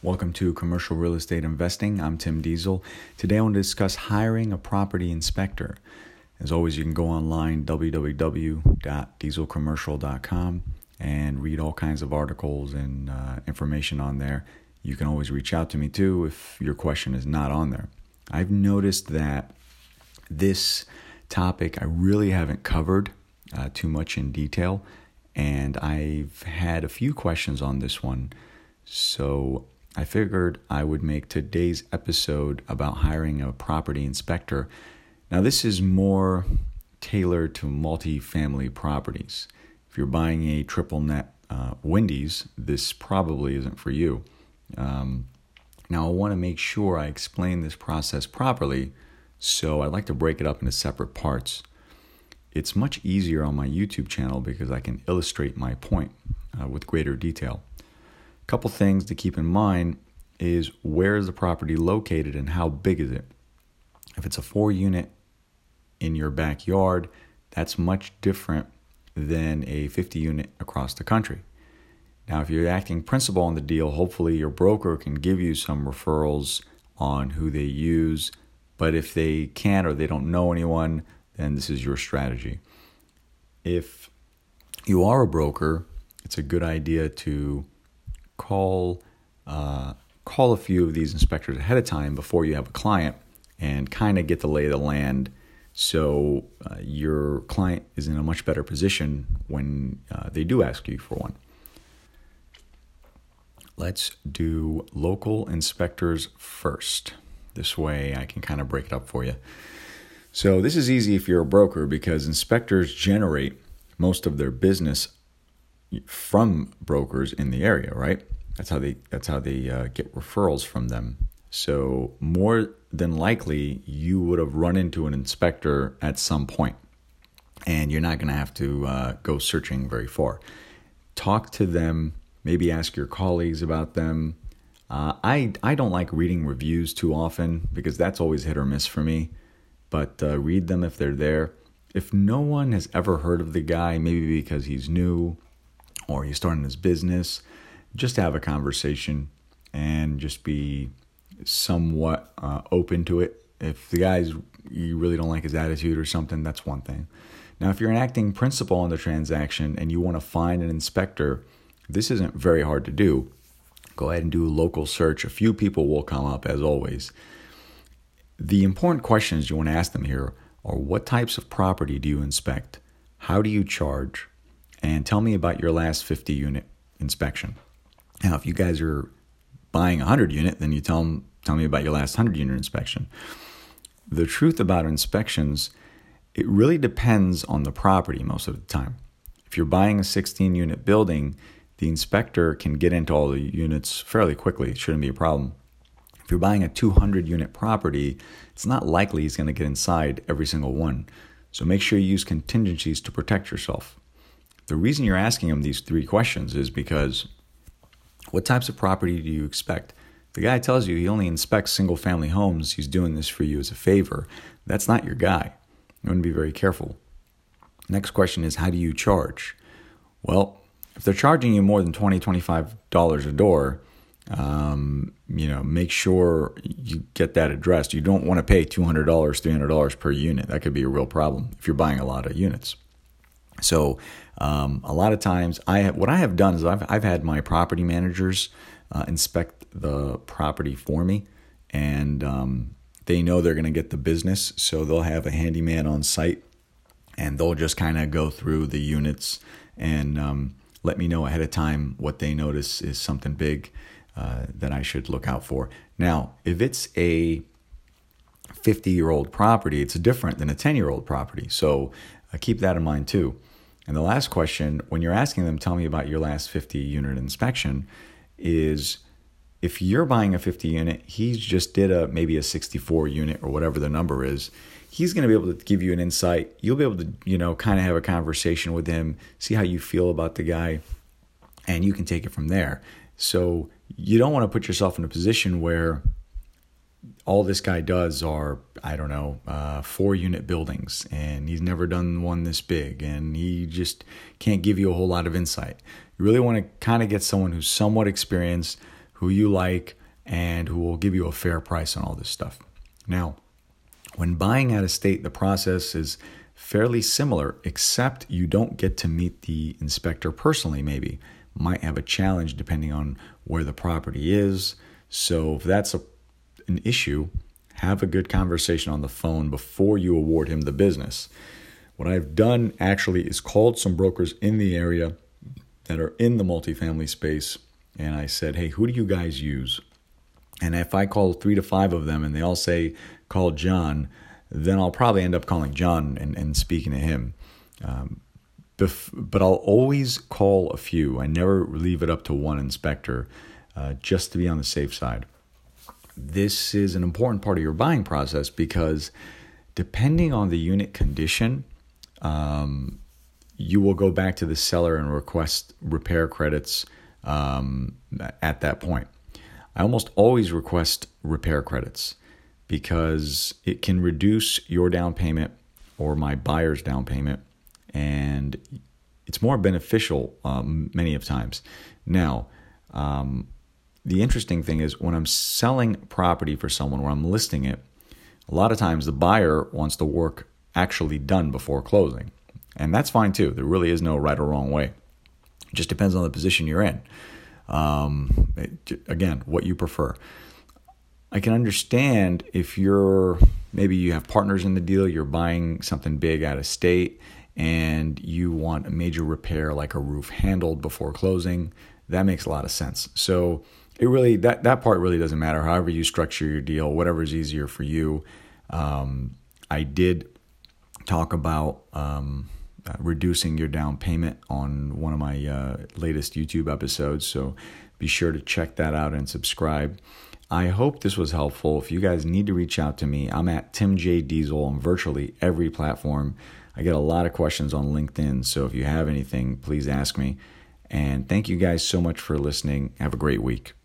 Welcome to Commercial Real Estate Investing. I'm Tim Diesel. Today I want to discuss hiring a property inspector. As always, you can go online www.dieselcommercial.com and read all kinds of articles and uh, information on there. You can always reach out to me too if your question is not on there. I've noticed that this topic I really haven't covered uh, too much in detail, and I've had a few questions on this one. So I figured I would make today's episode about hiring a property inspector. Now, this is more tailored to multi-family properties. If you're buying a triple net uh, Wendy's, this probably isn't for you. Um, now, I want to make sure I explain this process properly, so I'd like to break it up into separate parts. It's much easier on my YouTube channel because I can illustrate my point uh, with greater detail couple things to keep in mind is where is the property located and how big is it? If it's a four unit in your backyard, that's much different than a 50 unit across the country. Now, if you're acting principal on the deal, hopefully your broker can give you some referrals on who they use. But if they can't or they don't know anyone, then this is your strategy. If you are a broker, it's a good idea to call uh, call a few of these inspectors ahead of time before you have a client and kind of get the lay of the land so uh, your client is in a much better position when uh, they do ask you for one. Let's do local inspectors first. This way I can kind of break it up for you. So, this is easy if you're a broker because inspectors generate most of their business from brokers in the area, right? That's how they that's how they uh, get referrals from them. So more than likely, you would have run into an inspector at some point, and you're not going to have to uh, go searching very far. Talk to them. Maybe ask your colleagues about them. Uh, I I don't like reading reviews too often because that's always hit or miss for me. But uh, read them if they're there. If no one has ever heard of the guy, maybe because he's new or he's starting his business, just have a conversation and just be somewhat uh, open to it. If the guy's you really don't like his attitude or something, that's one thing. Now, if you're an acting principal on the transaction and you want to find an inspector, this isn't very hard to do. Go ahead and do a local search. A few people will come up, as always. The important questions you want to ask them here are what types of property do you inspect? How do you charge? And tell me about your last 50 unit inspection. Now, if you guys are buying a 100 unit, then you tell them, tell me about your last 100 unit inspection. The truth about inspections, it really depends on the property most of the time. If you're buying a 16 unit building, the inspector can get into all the units fairly quickly. It shouldn't be a problem. If you're buying a 200 unit property, it's not likely he's going to get inside every single one. So make sure you use contingencies to protect yourself. The reason you're asking him these three questions is because what types of property do you expect? The guy tells you he only inspects single family homes. He's doing this for you as a favor. That's not your guy. You want to be very careful. Next question is how do you charge? Well, if they're charging you more than $20, $25 a door, um, you know, make sure you get that addressed. You don't want to pay $200, $300 per unit. That could be a real problem if you're buying a lot of units. So um, a lot of times, I have, what I have done is I've I've had my property managers uh, inspect the property for me, and um, they know they're going to get the business, so they'll have a handyman on site, and they'll just kind of go through the units and um, let me know ahead of time what they notice is something big uh, that I should look out for. Now, if it's a 50 year old property, it's different than a 10 year old property. So uh, keep that in mind too. And the last question, when you're asking them, tell me about your last 50 unit inspection, is if you're buying a 50 unit, he just did a maybe a 64 unit or whatever the number is. He's going to be able to give you an insight. You'll be able to, you know, kind of have a conversation with him, see how you feel about the guy, and you can take it from there. So you don't want to put yourself in a position where all this guy does are I don't know uh, four unit buildings, and he's never done one this big, and he just can't give you a whole lot of insight. You really want to kind of get someone who's somewhat experienced, who you like, and who will give you a fair price on all this stuff. Now, when buying out of state, the process is fairly similar, except you don't get to meet the inspector personally, maybe. Might have a challenge depending on where the property is. So, if that's a, an issue, have a good conversation on the phone before you award him the business. What I've done actually is called some brokers in the area that are in the multifamily space, and I said, hey, who do you guys use? And if I call three to five of them and they all say, call John, then I'll probably end up calling John and, and speaking to him. Um, bef- but I'll always call a few. I never leave it up to one inspector uh, just to be on the safe side. This is an important part of your buying process because depending on the unit condition, um, you will go back to the seller and request repair credits um, at that point. I almost always request repair credits because it can reduce your down payment or my buyer's down payment, and it's more beneficial um, many of times. Now, um, the interesting thing is when I'm selling property for someone, where I'm listing it, a lot of times the buyer wants the work actually done before closing, and that's fine too. There really is no right or wrong way. It just depends on the position you're in. Um, it, again, what you prefer. I can understand if you're maybe you have partners in the deal, you're buying something big out of state, and you want a major repair like a roof handled before closing. That makes a lot of sense. So it really that that part really doesn't matter. However you structure your deal, whatever is easier for you. Um, I did talk about um, uh, reducing your down payment on one of my uh, latest YouTube episodes. So be sure to check that out and subscribe. I hope this was helpful. If you guys need to reach out to me, I'm at Tim J Diesel on virtually every platform. I get a lot of questions on LinkedIn, so if you have anything, please ask me. And thank you guys so much for listening. Have a great week.